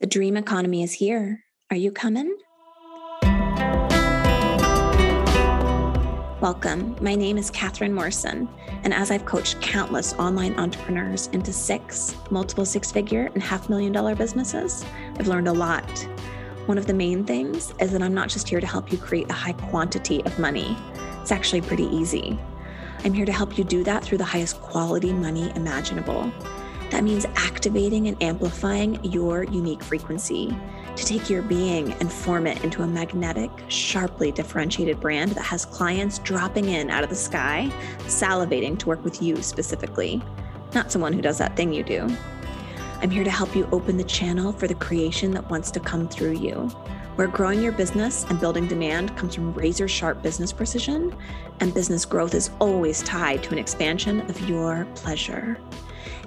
The dream economy is here. Are you coming? Welcome. My name is Kathryn Morrison, and as I've coached countless online entrepreneurs into six, multiple six figure, and half million dollar businesses, I've learned a lot. One of the main things is that I'm not just here to help you create a high quantity of money, it's actually pretty easy. I'm here to help you do that through the highest quality money imaginable. That means activating and amplifying your unique frequency to take your being and form it into a magnetic, sharply differentiated brand that has clients dropping in out of the sky, salivating to work with you specifically, not someone who does that thing you do. I'm here to help you open the channel for the creation that wants to come through you, where growing your business and building demand comes from razor sharp business precision, and business growth is always tied to an expansion of your pleasure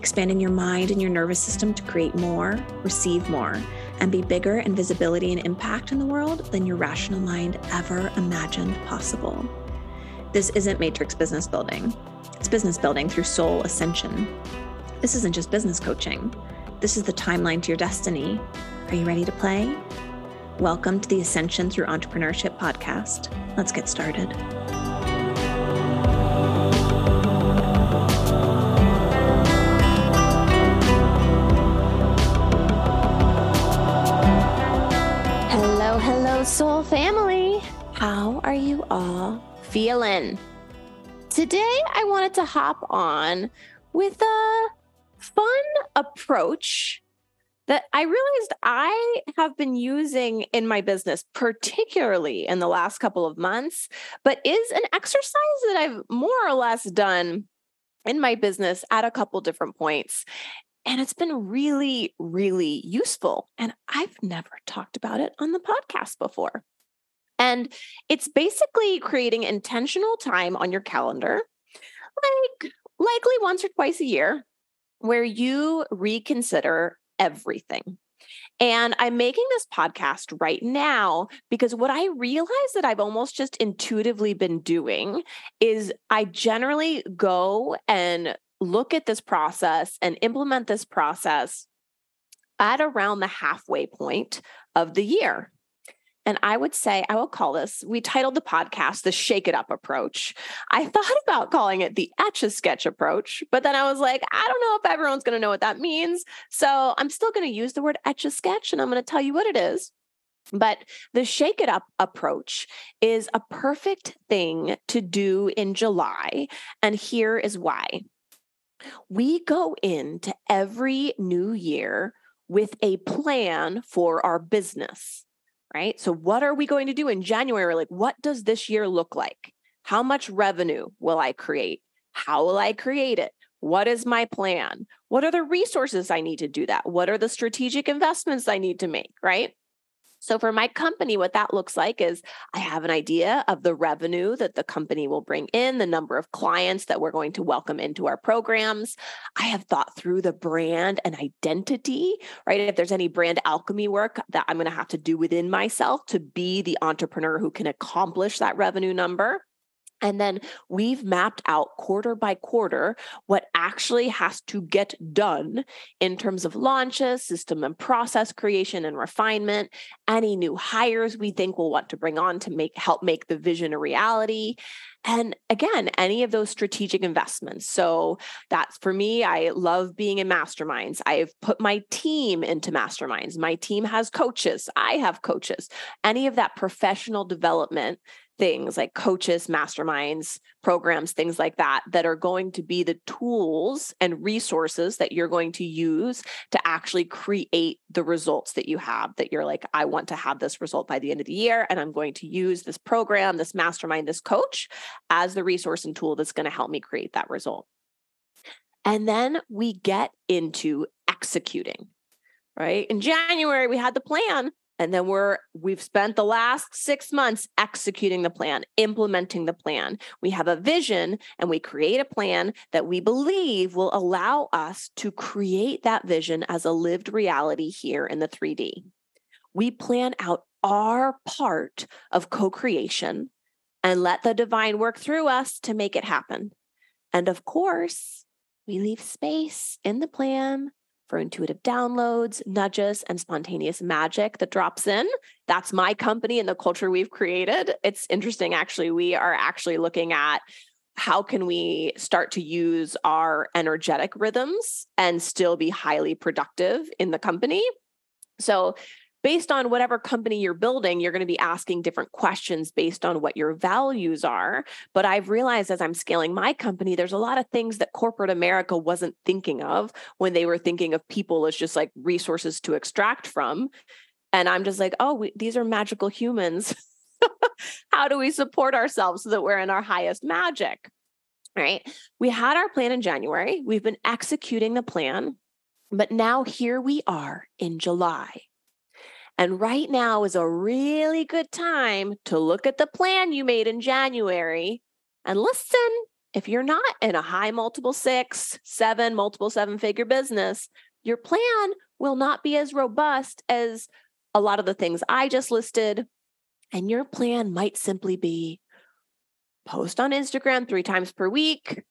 expanding your mind and your nervous system to create more, receive more, and be bigger in visibility and impact in the world than your rational mind ever imagined possible. This isn't matrix business building, it's business building through soul ascension. This isn't just business coaching, this is the timeline to your destiny. Are you ready to play? Welcome to the Ascension Through Entrepreneurship podcast. Let's get started. Feeling? Today, I wanted to hop on with a fun approach that I realized I have been using in my business, particularly in the last couple of months, but is an exercise that I've more or less done in my business at a couple different points. And it's been really, really useful. And I've never talked about it on the podcast before. And it's basically creating intentional time on your calendar, like likely once or twice a year, where you reconsider everything. And I'm making this podcast right now because what I realize that I've almost just intuitively been doing is I generally go and look at this process and implement this process at around the halfway point of the year. And I would say, I will call this, we titled the podcast the Shake It Up approach. I thought about calling it the Etch a Sketch approach, but then I was like, I don't know if everyone's going to know what that means. So I'm still going to use the word Etch a Sketch and I'm going to tell you what it is. But the Shake It Up approach is a perfect thing to do in July. And here is why. We go into every new year with a plan for our business, right? So, what are we going to do in January? Like, what does this year look like? How much revenue will I create? How will I create it? What is my plan? What are the resources I need to do that? What are the strategic investments I need to make, right? So for my company, what that looks like is I have an idea of the revenue that the company will bring in, the number of clients that we're going to welcome into our programs. I have thought through the brand and identity, right? If there's any brand alchemy work that I'm going to have to do within myself to be the entrepreneur who can accomplish that revenue number. And then we've mapped out quarter by quarter what actually has to get done in terms of launches, system and process creation and refinement, any new hires we think we'll want to bring on to make help make the vision a reality. And again, any of those strategic investments. So that's for me, I love being in masterminds. I've put my team into masterminds. My team has coaches. I have coaches. Any of that professional development things like coaches, masterminds, programs, things like that, that are going to be the tools and resources that you're going to use to actually create the results that you have. That you're like, I want to have this result by the end of the year, and I'm going to use this program, this mastermind, this coach as the resource and tool that's going to help me create that result. And then we get into executing, right? In January, we had the plan, and then we're we've spent the last 6 months executing the plan implementing the plan. We have a vision and we create a plan that we believe will allow us to create that vision as a lived reality here in the 3D we plan out our part of co-creation and let the divine work through us to make it happen. And of course we leave space in the plan for intuitive downloads, nudges, and spontaneous magic that drops in. That's my company and the culture we've created. It's interesting, actually. We are actually looking at how can we start to use our energetic rhythms and still be highly productive in the company. So, based on whatever company you're building, you're going to be asking different questions based on what your values are. But I've realized as I'm scaling my company, there's a lot of things that corporate America wasn't thinking of when they were thinking of people as just like resources to extract from. And I'm just like, oh, we, these are magical humans. How do we support ourselves so that we're in our highest magic? Right. We had our plan in January. We've been executing the plan, but now here we are in July. And right now is a really good time to look at the plan you made in January and listen. If you're not in a high multiple six, seven, multiple seven figure business, your plan will not be as robust as a lot of the things I just listed. And your plan might simply be post on Instagram three times per week,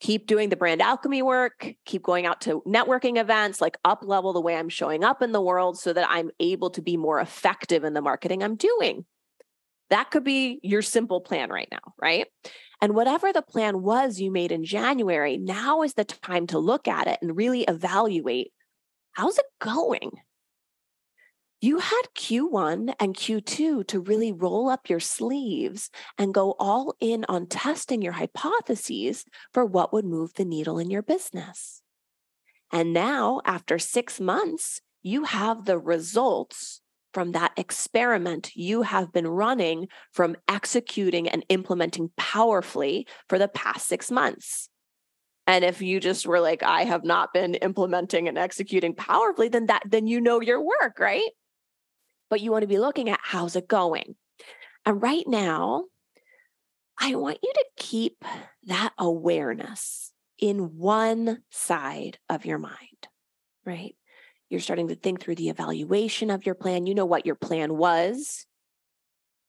keep doing the brand alchemy work, keep going out to networking events, like up level the way I'm showing up in the world so that I'm able to be more effective in the marketing I'm doing. That could be your simple plan right now, right? And whatever the plan was you made in January, now is the time to look at it and really evaluate how's it going? You had Q1 and Q2 to really roll up your sleeves and go all in on testing your hypotheses for what would move the needle in your business. And now, after six months, you have the results from that experiment you have been running from executing and implementing powerfully for the past six months. And if you just were like, I have not been implementing and executing powerfully, then that then you know your work, right? But you want to be looking at how's it going. And right now, I want you to keep that awareness in one side of your mind, right? You're starting to think through the evaluation of your plan. You know what your plan was.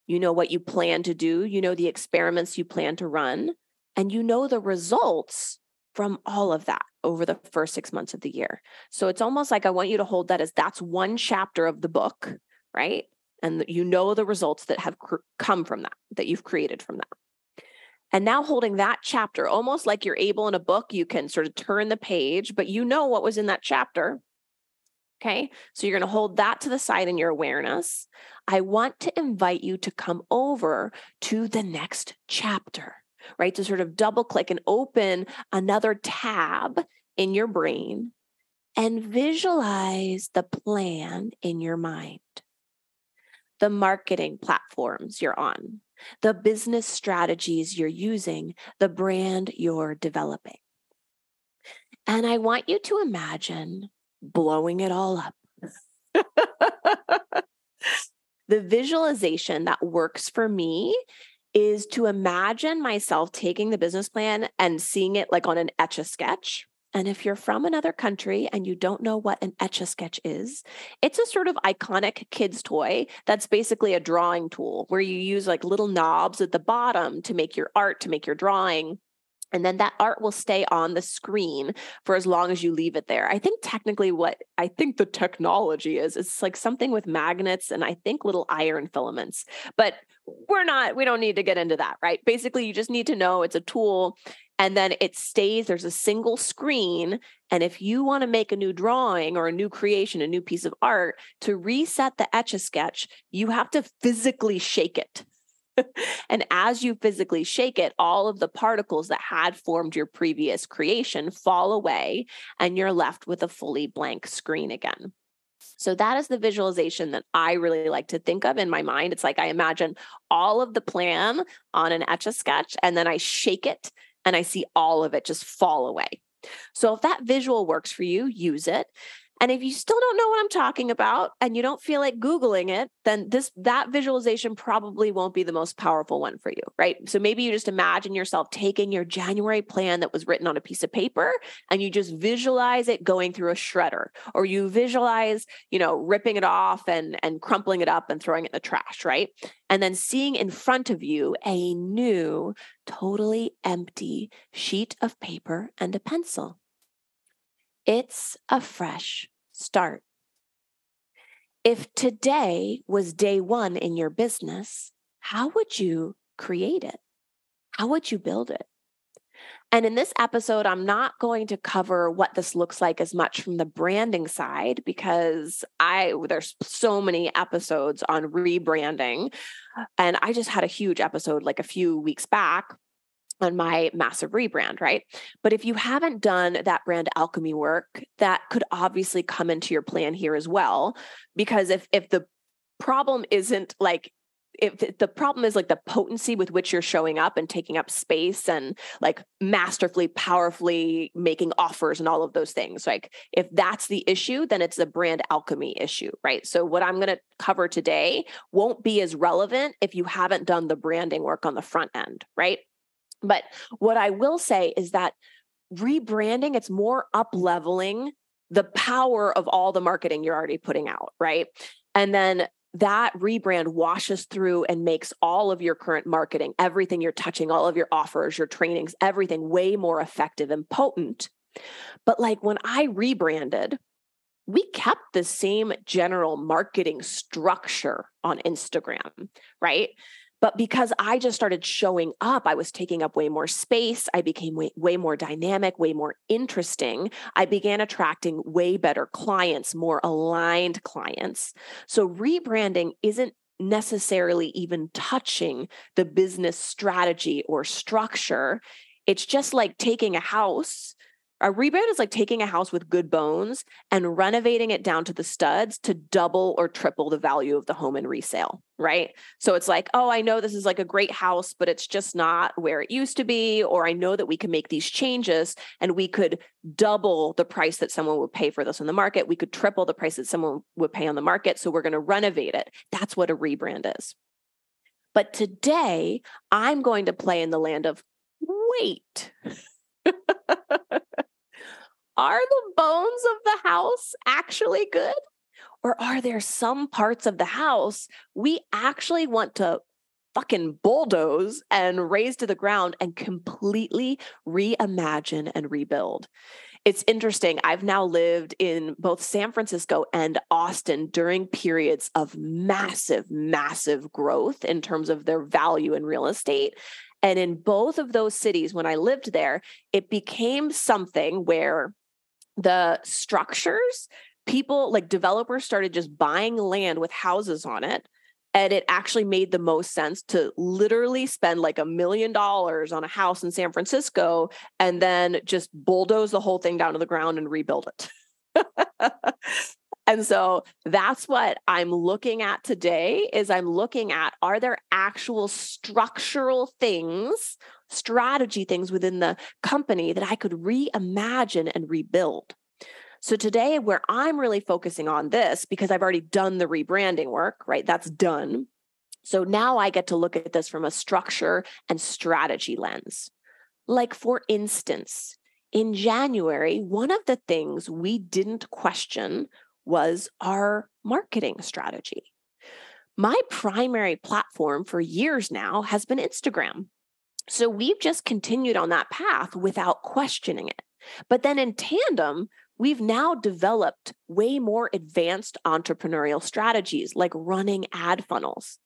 You know what you plan to do. You know the experiments you plan to run. And you know the results from all of that over the first six months of the year. So it's almost like I want you to hold that as that's one chapter of the book right? And you know the results that have cr- come from that, that you've created from that. And now holding that chapter, almost like you're able in a book, you can sort of turn the page, but you know what was in that chapter. Okay. So you're going to hold that to the side in your awareness. I want to invite you to come over to the next chapter, right? To sort of double click and open another tab in your brain and visualize the plan in your mind the marketing platforms you're on, the business strategies you're using, the brand you're developing. And I want you to imagine blowing it all up. the visualization that works for me is to imagine myself taking the business plan and seeing it like on an etch a sketch and if you're from another country and you don't know what an etch a sketch is, it's a sort of iconic kids' toy that's basically a drawing tool where you use like little knobs at the bottom to make your art, to make your drawing. And then that art will stay on the screen for as long as you leave it there. I think technically what I think the technology is, it's like something with magnets and I think little iron filaments. But we're not, we don't need to get into that, right? Basically, you just need to know it's a tool and then it stays there's a single screen and if you want to make a new drawing or a new creation a new piece of art to reset the etch a sketch you have to physically shake it and as you physically shake it all of the particles that had formed your previous creation fall away and you're left with a fully blank screen again so that is the visualization that I really like to think of in my mind. It's like I imagine all of the plan on an etch a sketch and then I shake it and I see all of it just fall away. So if that visual works for you, use it. And if you still don't know what I'm talking about and you don't feel like googling it, then this that visualization probably won't be the most powerful one for you, right? So maybe you just imagine yourself taking your January plan that was written on a piece of paper and you just visualize it going through a shredder or you visualize, you know, ripping it off and and crumpling it up and throwing it in the trash, right? And then seeing in front of you a new totally empty sheet of paper and a pencil It's a fresh start. If today was day one in your business, how would you create it? How would you build it? And in this episode, I'm not going to cover what this looks like as much from the branding side because I there's so many episodes on rebranding. And I just had a huge episode like a few weeks back on my massive rebrand, right? But if you haven't done that brand alchemy work, that could obviously come into your plan here as well. Because if if the problem isn't like if the problem is like the potency with which you're showing up and taking up space and like masterfully powerfully making offers and all of those things like if that's the issue then it's a brand alchemy issue right so what i'm going to cover today won't be as relevant if you haven't done the branding work on the front end right but what I will say is that rebranding, it's more up leveling the power of all the marketing you're already putting out, right? And then that rebrand washes through and makes all of your current marketing, everything you're touching, all of your offers, your trainings, everything way more effective and potent. But like when I rebranded, we kept the same general marketing structure on Instagram, right? But because I just started showing up, I was taking up way more space. I became way, way more dynamic, way more interesting. I began attracting way better clients, more aligned clients. So rebranding isn't necessarily even touching the business strategy or structure. It's just like taking a house a rebrand is like taking a house with good bones and renovating it down to the studs to double or triple the value of the home in resale, right? So it's like, oh, I know this is like a great house, but it's just not where it used to be. Or I know that we can make these changes and we could double the price that someone would pay for this in the market. We could triple the price that someone would pay on the market. So we're going to renovate it. That's what a rebrand is. But today, I'm going to play in the land of wait. are the bones of the house actually good? Or are there some parts of the house we actually want to fucking bulldoze and raze to the ground and completely reimagine and rebuild? It's interesting. I've now lived in both San Francisco and Austin during periods of massive, massive growth in terms of their value in real estate. And in both of those cities, when I lived there, it became something where the structures, people like developers started just buying land with houses on it. And it actually made the most sense to literally spend like a million dollars on a house in San Francisco and then just bulldoze the whole thing down to the ground and rebuild it. and so that's what i'm looking at today is i'm looking at are there actual structural things strategy things within the company that I could reimagine and rebuild. So today, where I'm really focusing on this, because I've already done the rebranding work, right? That's done. So now I get to look at this from a structure and strategy lens. Like, for instance, in January, one of the things we didn't question was our marketing strategy. My primary platform for years now has been Instagram. So we've just continued on that path without questioning it. But then in tandem, we've now developed way more advanced entrepreneurial strategies like running ad funnels.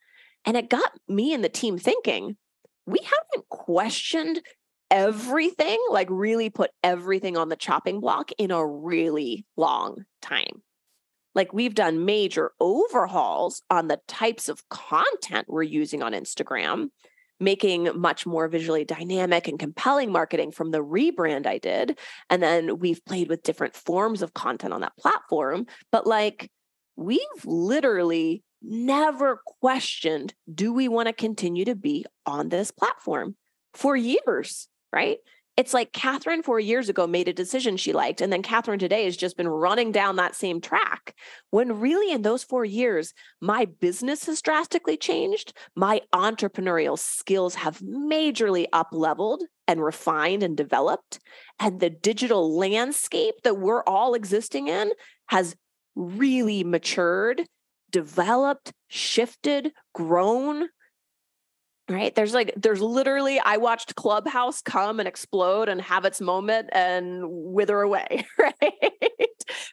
And it got me and the team thinking we haven't questioned everything, like really put everything on the chopping block in a really long time. Like we've done major overhauls on the types of content we're using on Instagram making much more visually dynamic and compelling marketing from the rebrand I did. And then we've played with different forms of content on that platform. But like, we've literally never questioned do we want to continue to be on this platform for years, right? It's like Kathryn four years ago made a decision she liked. And then Kathryn today has just been running down that same track. When really in those four years, my business has drastically changed. My entrepreneurial skills have majorly up leveled and refined and developed. And the digital landscape that we're all existing in has really matured, developed, shifted, grown. Right there's like there's literally i watched clubhouse come and explode and have its moment and wither away right?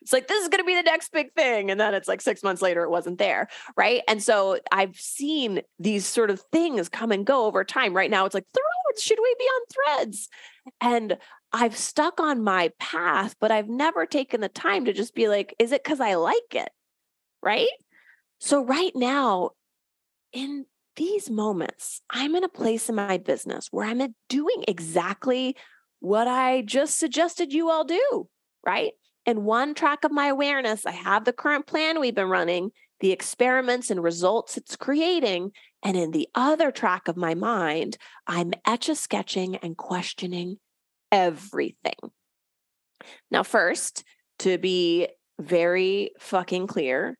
It's like this is going to be the next big thing and then it's like 6 months later it wasn't there right? And so i've seen these sort of things come and go over time. Right now it's like threads should we be on threads? And i've stuck on my path but i've never taken the time to just be like is it cuz i like it? Right? So right now in these moments, I'm in a place in my business where I'm doing exactly what I just suggested you all do, right? In one track of my awareness, I have the current plan we've been running, the experiments and results it's creating. And in the other track of my mind, I'm etch a sketching and questioning everything. Now, first, to be very fucking clear,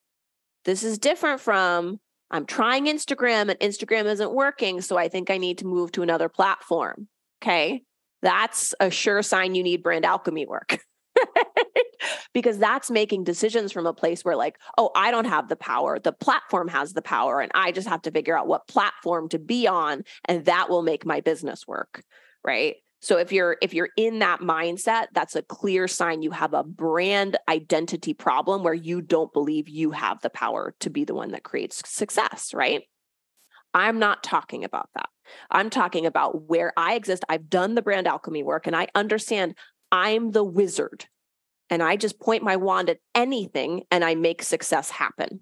this is different from I'm trying Instagram and Instagram isn't working. So I think I need to move to another platform. Okay. That's a sure sign you need brand alchemy work. because that's making decisions from a place where, like, oh, I don't have the power. The platform has the power. And I just have to figure out what platform to be on. And that will make my business work. Right. So if you're if you're in that mindset, that's a clear sign you have a brand identity problem where you don't believe you have the power to be the one that creates success, right? I'm not talking about that. I'm talking about where I exist. I've done the brand alchemy work and I understand I'm the wizard and I just point my wand at anything and I make success happen.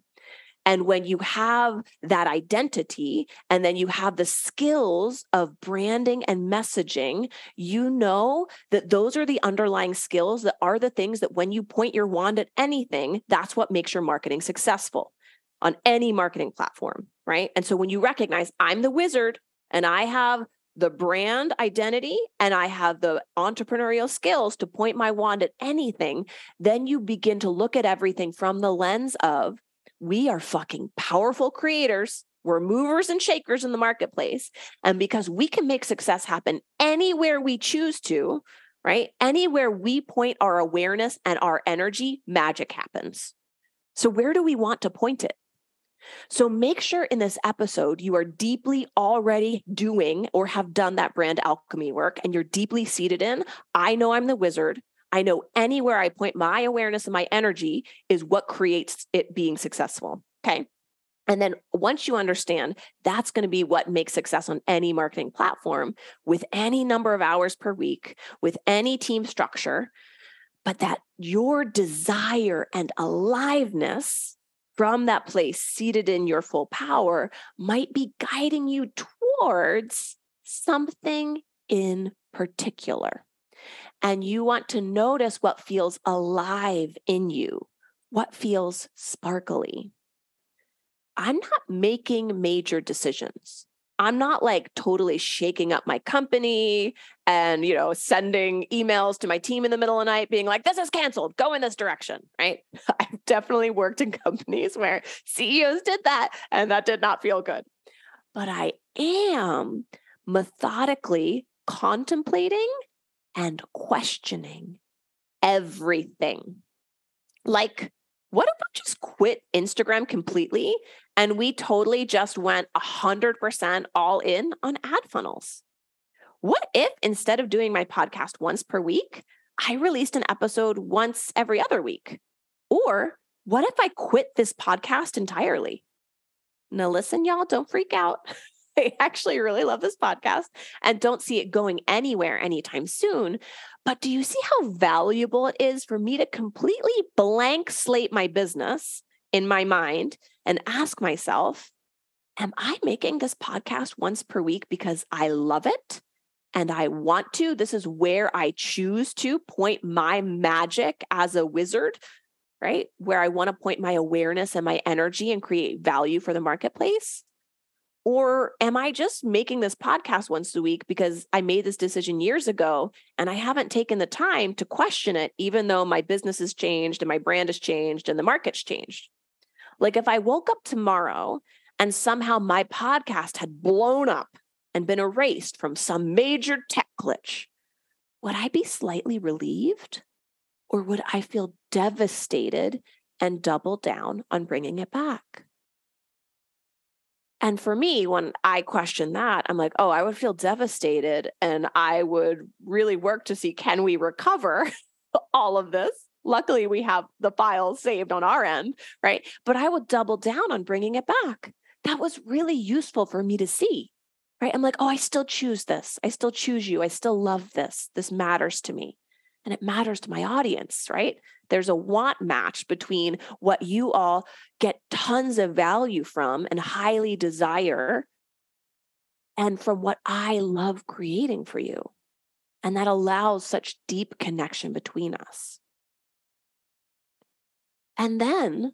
And when you have that identity and then you have the skills of branding and messaging, you know that those are the underlying skills that are the things that when you point your wand at anything, that's what makes your marketing successful on any marketing platform, right? And so when you recognize I'm the wizard and I have the brand identity and I have the entrepreneurial skills to point my wand at anything, then you begin to look at everything from the lens of we are fucking powerful creators. We're movers and shakers in the marketplace. And because we can make success happen anywhere we choose to, right? Anywhere we point our awareness and our energy, magic happens. So, where do we want to point it? So, make sure in this episode you are deeply already doing or have done that brand alchemy work and you're deeply seated in. I know I'm the wizard. I know anywhere I point my awareness and my energy is what creates it being successful. Okay. And then once you understand, that's going to be what makes success on any marketing platform with any number of hours per week, with any team structure, but that your desire and aliveness from that place seated in your full power might be guiding you towards something in particular and you want to notice what feels alive in you, what feels sparkly. I'm not making major decisions. I'm not like totally shaking up my company and, you know, sending emails to my team in the middle of the night being like, this is canceled, go in this direction, right? I've definitely worked in companies where CEOs did that and that did not feel good. But I am methodically contemplating and questioning everything. Like, what if we just quit Instagram completely and we totally just went 100% all in on ad funnels? What if instead of doing my podcast once per week, I released an episode once every other week? Or what if I quit this podcast entirely? Now, listen, y'all, don't freak out. I actually really love this podcast and don't see it going anywhere anytime soon. But do you see how valuable it is for me to completely blank slate my business in my mind and ask myself, Am I making this podcast once per week because I love it and I want to? This is where I choose to point my magic as a wizard, right? Where I want to point my awareness and my energy and create value for the marketplace. Or am I just making this podcast once a week because I made this decision years ago and I haven't taken the time to question it, even though my business has changed and my brand has changed and the market's changed? Like if I woke up tomorrow and somehow my podcast had blown up and been erased from some major tech glitch, would I be slightly relieved? Or would I feel devastated and double down on bringing it back? And for me, when I question that, I'm like, oh, I would feel devastated and I would really work to see can we recover all of this? Luckily, we have the files saved on our end, right? But I would double down on bringing it back. That was really useful for me to see, right? I'm like, oh, I still choose this. I still choose you. I still love this. This matters to me. And it matters to my audience, right? There's a want match between what you all get tons of value from and highly desire and from what I love creating for you. And that allows such deep connection between us. And then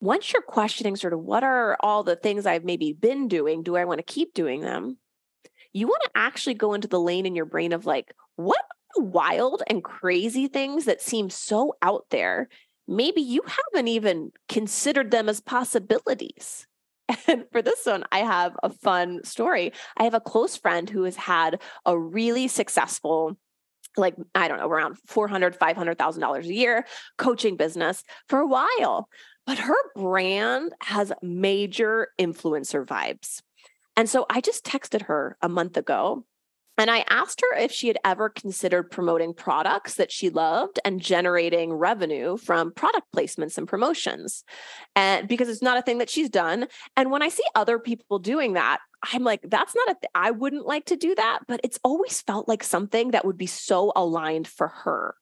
once you're questioning sort of what are all the things I've maybe been doing, do I want to keep doing them? You want to actually go into the lane in your brain of like, what wild and crazy things that seem so out there? Maybe you haven't even considered them as possibilities. And for this one, I have a fun story. I have a close friend who has had a really successful like i don't know around 400 500000 dollars a year coaching business for a while but her brand has major influencer vibes and so i just texted her a month ago and I asked her if she had ever considered promoting products that she loved and generating revenue from product placements and promotions. And because it's not a thing that she's done. And when I see other people doing that, I'm like, that's not a th- I wouldn't like to do that, but it's always felt like something that would be so aligned for her.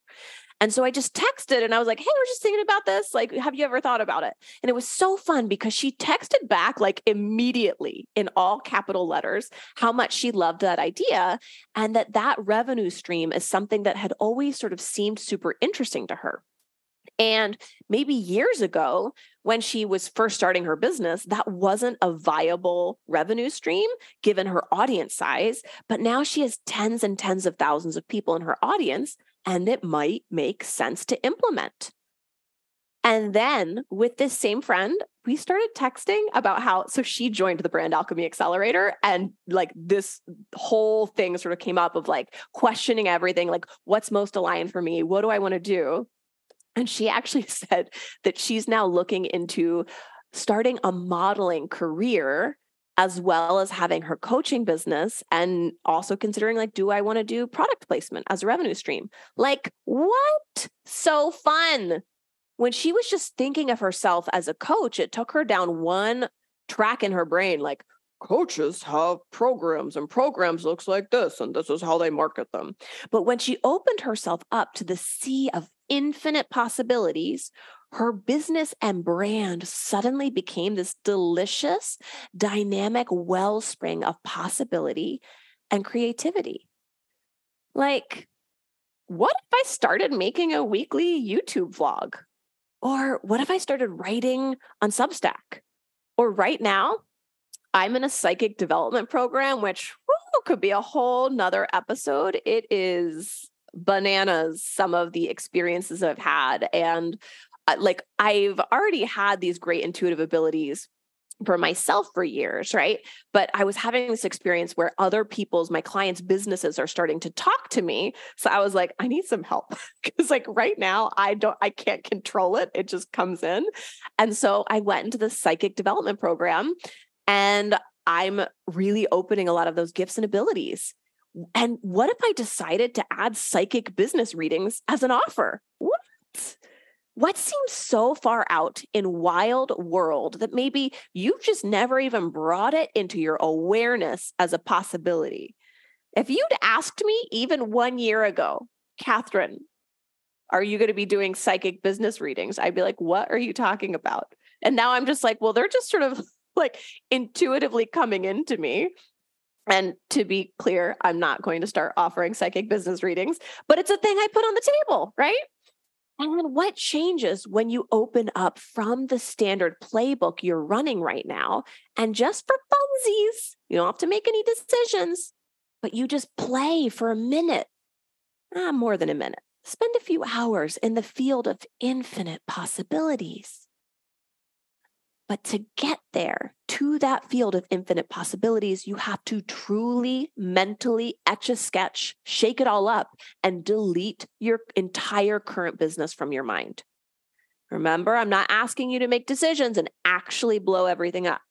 And so I just texted and I was like, hey, we're just thinking about this. Like, have you ever thought about it? And it was so fun because she texted back like immediately in all capital letters how much she loved that idea and that that revenue stream is something that had always sort of seemed super interesting to her. And maybe years ago, when she was first starting her business, that wasn't a viable revenue stream given her audience size. But now she has tens and tens of thousands of people in her audience and it might make sense to implement. And then with this same friend, we started texting about how, so she joined the Brand Alchemy Accelerator, and like this whole thing sort of came up of like questioning everything like, what's most aligned for me? What do I want to do? And she actually said that she's now looking into starting a modeling career as well as having her coaching business and also considering like do i want to do product placement as a revenue stream? Like what? So fun. When she was just thinking of herself as a coach it took her down one track in her brain like coaches have programs and programs looks like this and this is how they market them. But when she opened herself up to the sea of infinite possibilities her business and brand suddenly became this delicious, dynamic wellspring of possibility and creativity. Like, what if I started making a weekly YouTube vlog? Or what if I started writing on Substack? Or right now, I'm in a psychic development program, which could be a whole nother episode. It is bananas, some of the experiences I've had. And Uh, like I've already had these great intuitive abilities for myself for years, right? But I was having this experience where other people's, my clients' businesses are starting to talk to me. So I was like, I need some help because, like, right now, I don't, I can't control it. It just comes in. And so I went into the psychic development program and I'm really opening a lot of those gifts and abilities. And what if I decided to add psychic business readings as an offer? What? What seems so far out in wild world that maybe you've just never even brought it into your awareness as a possibility? If you'd asked me even one year ago kathryn are you going to be doing psychic business readings? I'd be like what are you talking about? And now i'm just like well they're just sort of like intuitively coming into me. And to be clear, I'm not going to start offering psychic business readings, but it's a thing I put on the table, right? And what changes when you open up from the standard playbook you're running right now? And just for funsies, you don't have to make any decisions, but you just play for a minute, ah, more than a minute. Spend a few hours in the field of infinite possibilities. But to get there to that field of infinite possibilities, you have to truly mentally etch a sketch, shake it all up, and delete your entire current business from your mind. Remember, I'm not asking you to make decisions and actually blow everything up.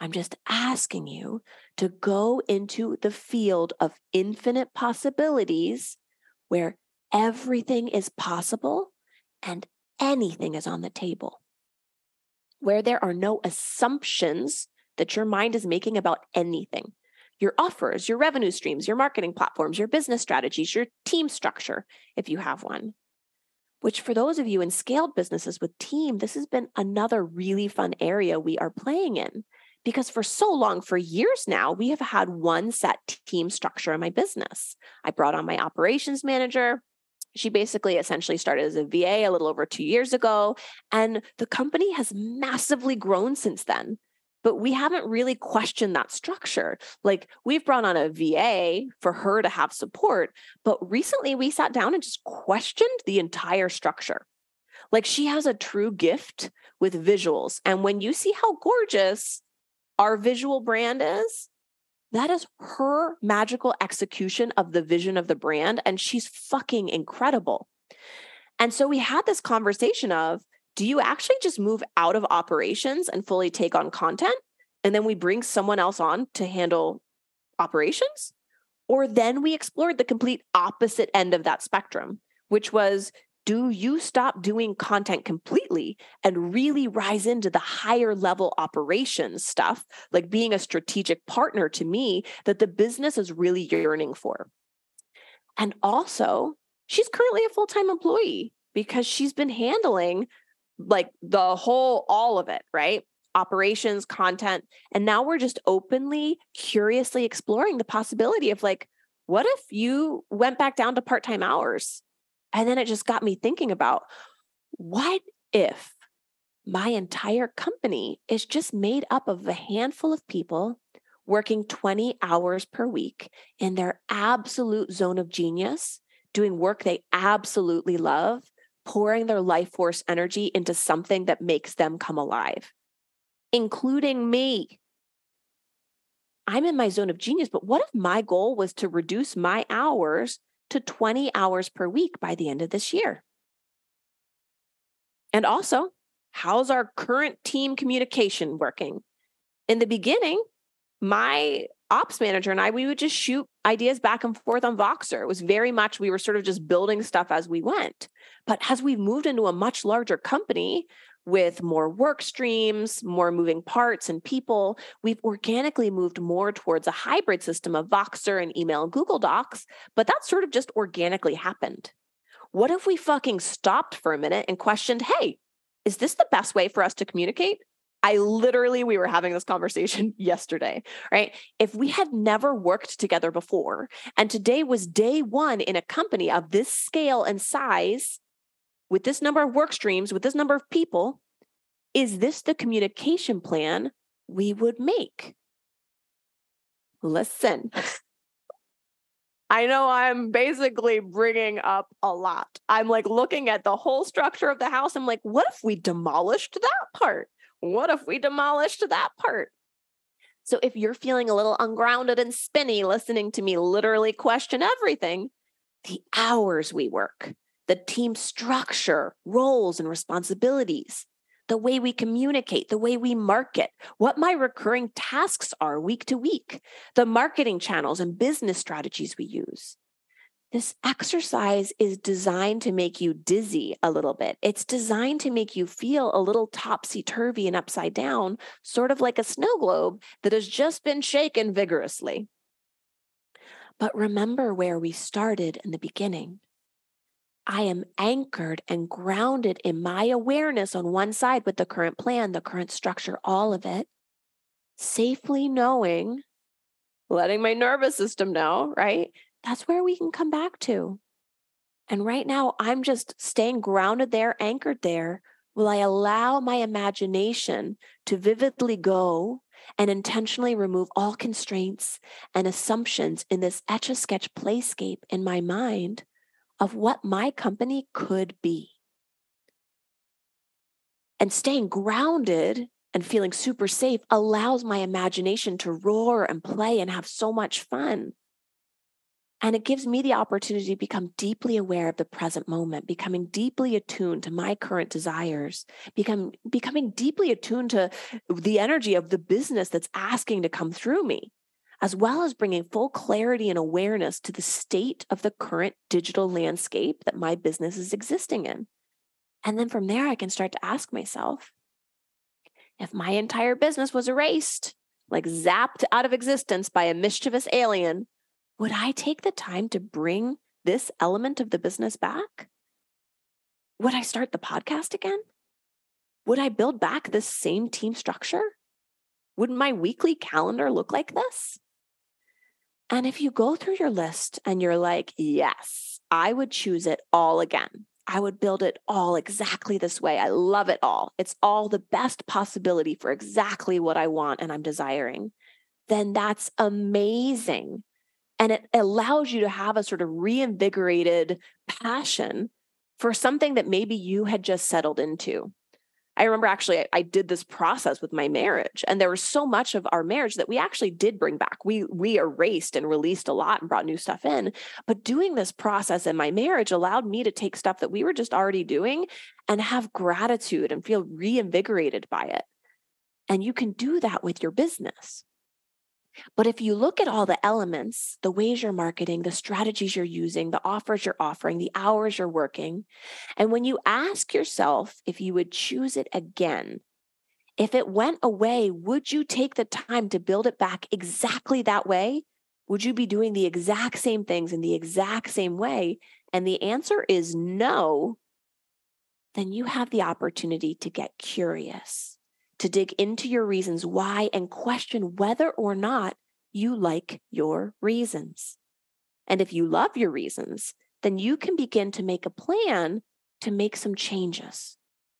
I'm just asking you to go into the field of infinite possibilities where everything is possible and anything is on the table, where there are no assumptions that your mind is making about anything. Your offers, your revenue streams, your marketing platforms, your business strategies, your team structure, if you have one. Which, for those of you in scaled businesses with team, this has been another really fun area we are playing in because for so long, for years now, we have had one set team structure in my business. I brought on my operations manager. She basically essentially started as a VA a little over two years ago, and the company has massively grown since then. But we haven't really questioned that structure. Like we've brought on a VA for her to have support, but recently we sat down and just questioned the entire structure. Like she has a true gift with visuals. And when you see how gorgeous our visual brand is, that is her magical execution of the vision of the brand. And she's fucking incredible. And so we had this conversation of do you actually just move out of operations and fully take on content? And then we bring someone else on to handle operations? Or then we explored the complete opposite end of that spectrum, which was do you stop doing content completely and really rise into the higher level operations stuff, like being a strategic partner to me that the business is really yearning for? And also, she's currently a full time employee because she's been handling like the whole, all of it, right? Operations, content. And now we're just openly, curiously exploring the possibility of like, what if you went back down to part time hours? And then it just got me thinking about what if my entire company is just made up of a handful of people working 20 hours per week in their absolute zone of genius, doing work they absolutely love, pouring their life force energy into something that makes them come alive, including me. I'm in my zone of genius, but what if my goal was to reduce my hours to 20 hours per week by the end of this year? And also, how's our current team communication working? In the beginning, my ops manager and I, we would just shoot ideas back and forth on Voxer. It was very much, we were sort of just building stuff as we went. But as we've moved into a much larger company, with more work streams, more moving parts and people, we've organically moved more towards a hybrid system of Voxer and email and Google Docs, but that sort of just organically happened. What if we fucking stopped for a minute and questioned, hey, is this the best way for us to communicate? I literally, we were having this conversation yesterday, right? If we had never worked together before, and today was day one in a company of this scale and size, with this number of work streams, with this number of people, is this the communication plan we would make? Listen, I know I'm basically bringing up a lot. I'm like looking at the whole structure of the house. I'm like, what if we demolished that part? What if we demolished that part? So if you're feeling a little ungrounded and spinny listening to me literally question everything, the hours we work, the team structure, roles, and responsibilities, the way we communicate, the way we market, what my recurring tasks are week to week, the marketing channels and business strategies we use. This exercise is designed to make you dizzy a little bit. It's designed to make you feel a little topsy turvy and upside down, sort of like a snow globe that has just been shaken vigorously. But remember where we started in the beginning. I am anchored and grounded in my awareness on one side with the current plan, the current structure, all of it, safely knowing, letting my nervous system know, right? That's where we can come back to. And right now, I'm just staying grounded there, anchored there. Will I allow my imagination to vividly go and intentionally remove all constraints and assumptions in this etch a sketch playscape in my mind of what my company could be. And staying grounded and feeling super safe allows my imagination to roar and play and have so much fun. And it gives me the opportunity to become deeply aware of the present moment, becoming deeply attuned to my current desires, become, becoming deeply attuned to the energy of the business that's asking to come through me, as well as bringing full clarity and awareness to the state of the current digital landscape that my business is existing in. And then from there, I can start to ask myself if my entire business was erased, like zapped out of existence by a mischievous alien, would I take the time to bring this element of the business back? Would I start the podcast again? Would I build back this same team structure? Would my weekly calendar look like this? And if you go through your list and you're like, yes, I would choose it all again. I would build it all exactly this way. I love it all. It's all the best possibility for exactly what I want and I'm desiring. Then that's amazing. And it allows you to have a sort of reinvigorated passion for something that maybe you had just settled into. I remember actually I, I, did this process with my marriage and there was so much of our marriage that we actually did bring back. We we erased and released a lot and brought new stuff in, but doing this process in my marriage allowed me to take stuff that we were just already doing and have gratitude and feel reinvigorated by it. And you can do that with your business. But if you look at all the elements, the ways you're marketing, the strategies you're using, the offers you're offering, the hours you're working, and when you ask yourself if you would choose it again, if it went away, would you take the time to build it back exactly that way? Would you be doing the exact same things in the exact same way? And the answer is no. Then you have the opportunity to get curious to dig into your reasons why and question whether or not you like your reasons. And if you love your reasons, then you can begin to make a plan to make some changes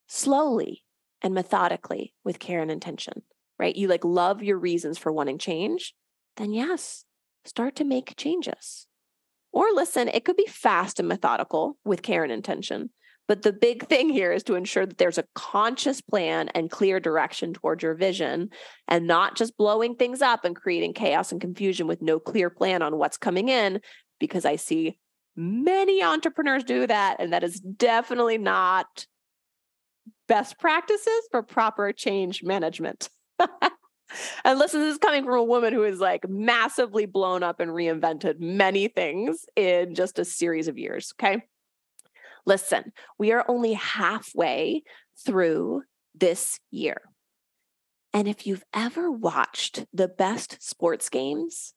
slowly and methodically with care and intention, right? You like love your reasons for wanting change, then yes, start to make changes. Or listen, it could be fast and methodical with care and intention. But the big thing here is to ensure that there's a conscious plan and clear direction towards your vision and not just blowing things up and creating chaos and confusion with no clear plan on what's coming in, because I see many entrepreneurs do that. And that is definitely not best practices for proper change management. and listen, this is coming from a woman who is like massively blown up and reinvented many things in just a series of years. Okay. Listen, we are only halfway through this year. And if you've ever watched the best sports games,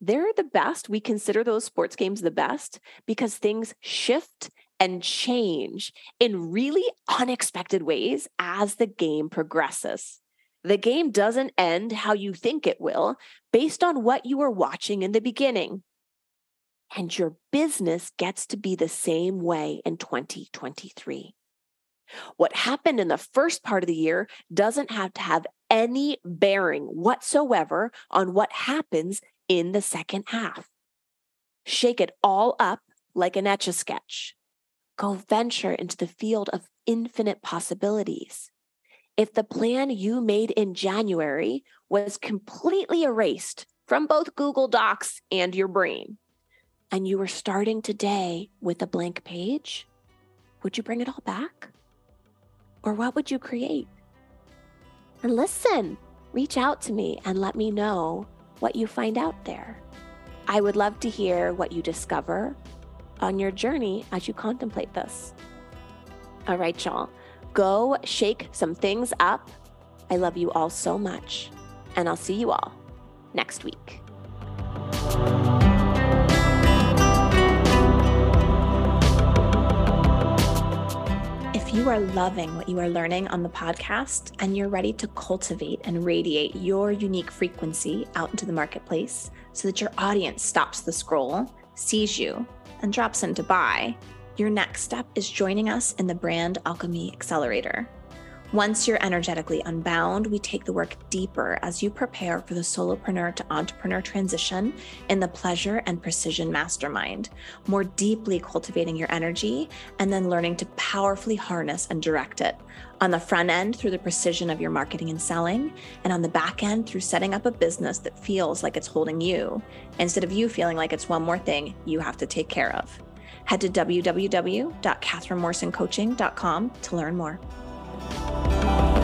they're the best. We consider those sports games the best because things shift and change in really unexpected ways as the game progresses. The game doesn't end how you think it will based on what you were watching in the beginning. And your business gets to be the same way in 2023. What happened in the first part of the year doesn't have to have any bearing whatsoever on what happens in the second half. Shake it all up like an etch a sketch. Go venture into the field of infinite possibilities. If the plan you made in January was completely erased from both Google Docs and your brain, and you were starting today with a blank page, would you bring it all back? Or what would you create? And listen, reach out to me and let me know what you find out there. I would love to hear what you discover on your journey as you contemplate this. All right, y'all, go shake some things up. I love you all so much, and I'll see you all next week. You are loving what you are learning on the podcast and you're ready to cultivate and radiate your unique frequency out into the marketplace so that your audience stops the scroll, sees you, and drops in to buy, your next step is joining us in the Brand Alchemy Accelerator. Once you're energetically unbound, we take the work deeper as you prepare for the solopreneur to entrepreneur transition in the pleasure and precision mastermind, more deeply cultivating your energy and then learning to powerfully harness and direct it. On the front end, through the precision of your marketing and selling, and on the back end, through setting up a business that feels like it's holding you instead of you feeling like it's one more thing you have to take care of. Head to www.kathrynmorrisoncoaching.com to learn more. Thank you.